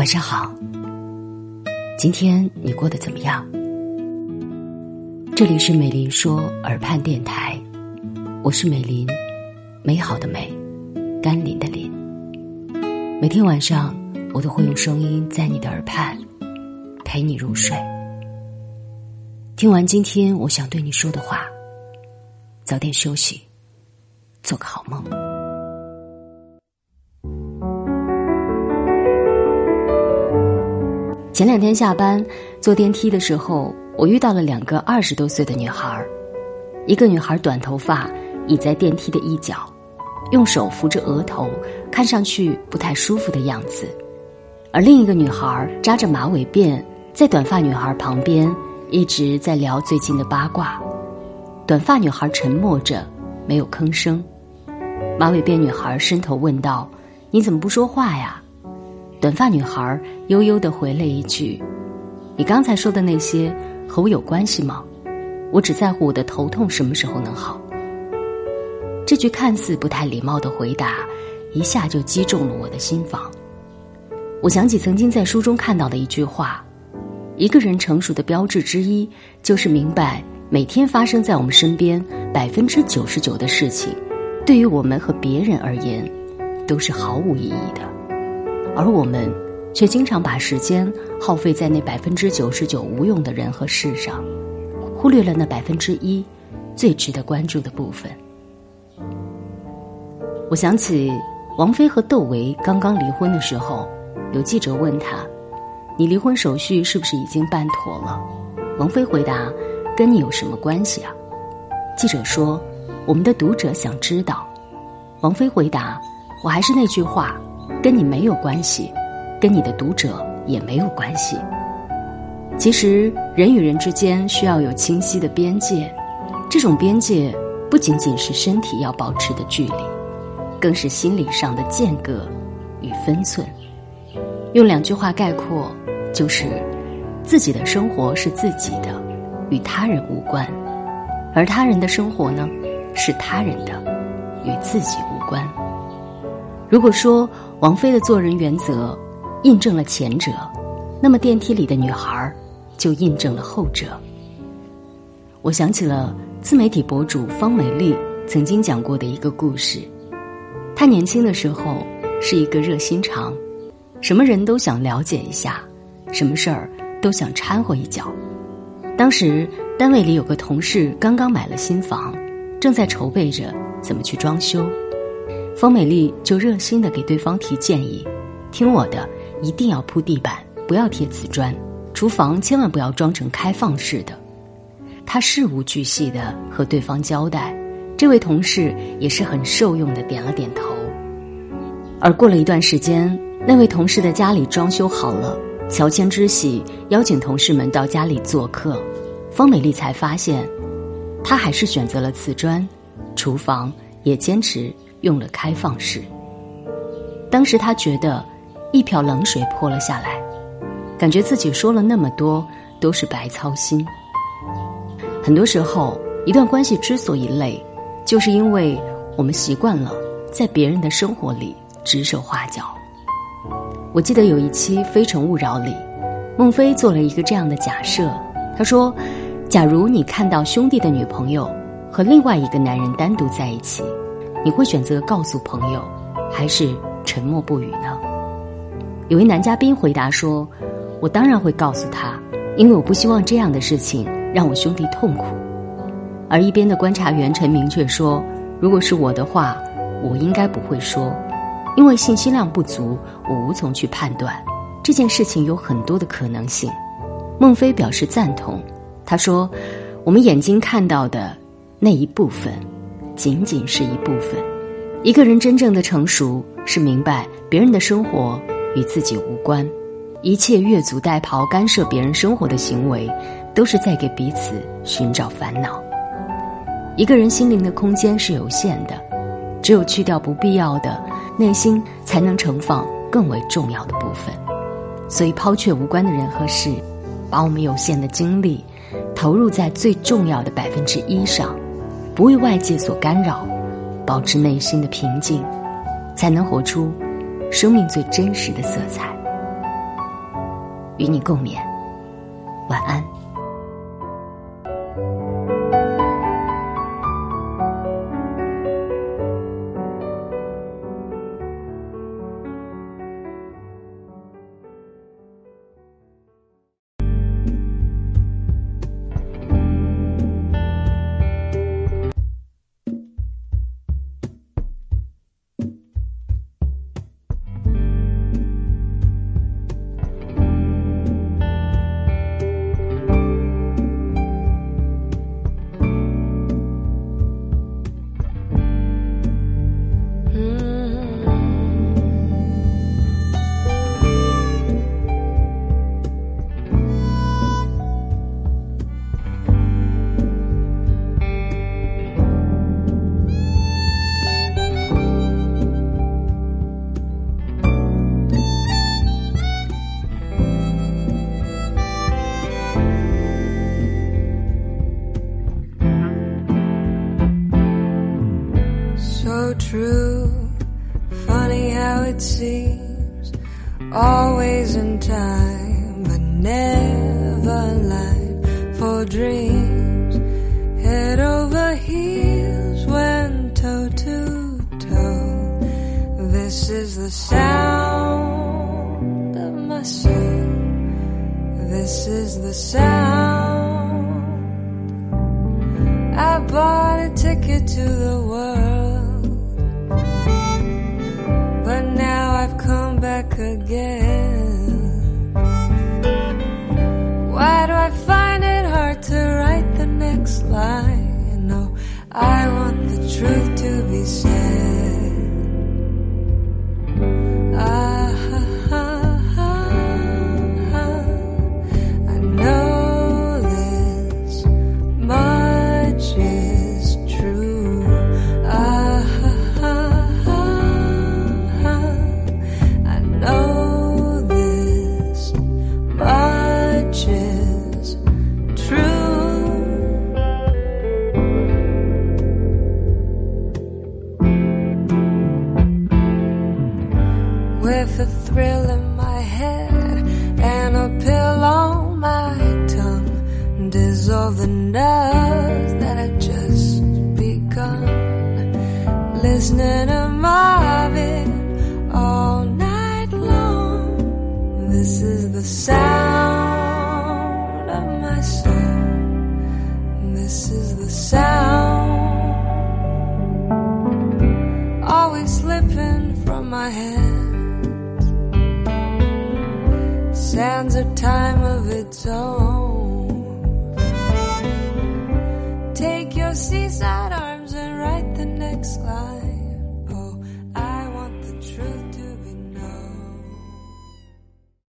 晚上好，今天你过得怎么样？这里是美林说耳畔电台，我是美林，美好的美，甘霖的霖。每天晚上，我都会用声音在你的耳畔陪你入睡。听完今天我想对你说的话，早点休息，做个好梦。前两天下班坐电梯的时候，我遇到了两个二十多岁的女孩一个女孩短头发，倚在电梯的一角，用手扶着额头，看上去不太舒服的样子；而另一个女孩扎着马尾辫，在短发女孩旁边，一直在聊最近的八卦。短发女孩沉默着，没有吭声。马尾辫女孩伸头问道：“你怎么不说话呀？”短发女孩悠悠的回了一句：“你刚才说的那些和我有关系吗？我只在乎我的头痛什么时候能好。”这句看似不太礼貌的回答，一下就击中了我的心房。我想起曾经在书中看到的一句话：“一个人成熟的标志之一，就是明白每天发生在我们身边百分之九十九的事情，对于我们和别人而言，都是毫无意义的。”而我们，却经常把时间耗费在那百分之九十九无用的人和事上，忽略了那百分之一最值得关注的部分。我想起王菲和窦唯刚刚离婚的时候，有记者问他：“你离婚手续是不是已经办妥了？”王菲回答：“跟你有什么关系啊？”记者说：“我们的读者想知道。”王菲回答：“我还是那句话。”跟你没有关系，跟你的读者也没有关系。其实人与人之间需要有清晰的边界，这种边界不仅仅是身体要保持的距离，更是心理上的间隔与分寸。用两句话概括，就是自己的生活是自己的，与他人无关；而他人的生活呢，是他人的，与自己无关。如果说王菲的做人原则印证了前者，那么电梯里的女孩就印证了后者。我想起了自媒体博主方美丽曾经讲过的一个故事。她年轻的时候是一个热心肠，什么人都想了解一下，什么事儿都想掺和一脚。当时单位里有个同事刚刚买了新房，正在筹备着怎么去装修。方美丽就热心的给对方提建议：“听我的，一定要铺地板，不要贴瓷砖。厨房千万不要装成开放式的。”她事无巨细的和对方交代，这位同事也是很受用的点了点头。而过了一段时间，那位同事的家里装修好了，乔迁之喜，邀请同事们到家里做客。方美丽才发现，她还是选择了瓷砖，厨房也坚持。用了开放式。当时他觉得一瓢冷水泼了下来，感觉自己说了那么多都是白操心。很多时候，一段关系之所以累，就是因为我们习惯了在别人的生活里指手画脚。我记得有一期《非诚勿扰》里，孟非做了一个这样的假设，他说：“假如你看到兄弟的女朋友和另外一个男人单独在一起。”你会选择告诉朋友，还是沉默不语呢？有位男嘉宾回答说：“我当然会告诉他，因为我不希望这样的事情让我兄弟痛苦。”而一边的观察员陈明却说：“如果是我的话，我应该不会说，因为信息量不足，我无从去判断这件事情有很多的可能性。”孟非表示赞同，他说：“我们眼睛看到的那一部分。”仅仅是一部分。一个人真正的成熟，是明白别人的生活与自己无关，一切越俎代庖干涉别人生活的行为，都是在给彼此寻找烦恼。一个人心灵的空间是有限的，只有去掉不必要的，内心才能盛放更为重要的部分。所以，抛却无关的人和事，把我们有限的精力投入在最重要的百分之一上。不为外界所干扰，保持内心的平静，才能活出生命最真实的色彩。与你共勉。晚安。How it seems, always in time, but never life for dreams. Head over heels, went toe to toe. This is the sound of my soul. This is the sound. I bought a ticket to the world. Back again. Why do I find it hard to write the next line? No, I want the truth to be said. Thrill in my head and a pill on my tongue. Dissolve the nerves that had just begun. Listening to Marvin all night long. This is the sound sands a time of its own. Take your seaside arms and write the next line.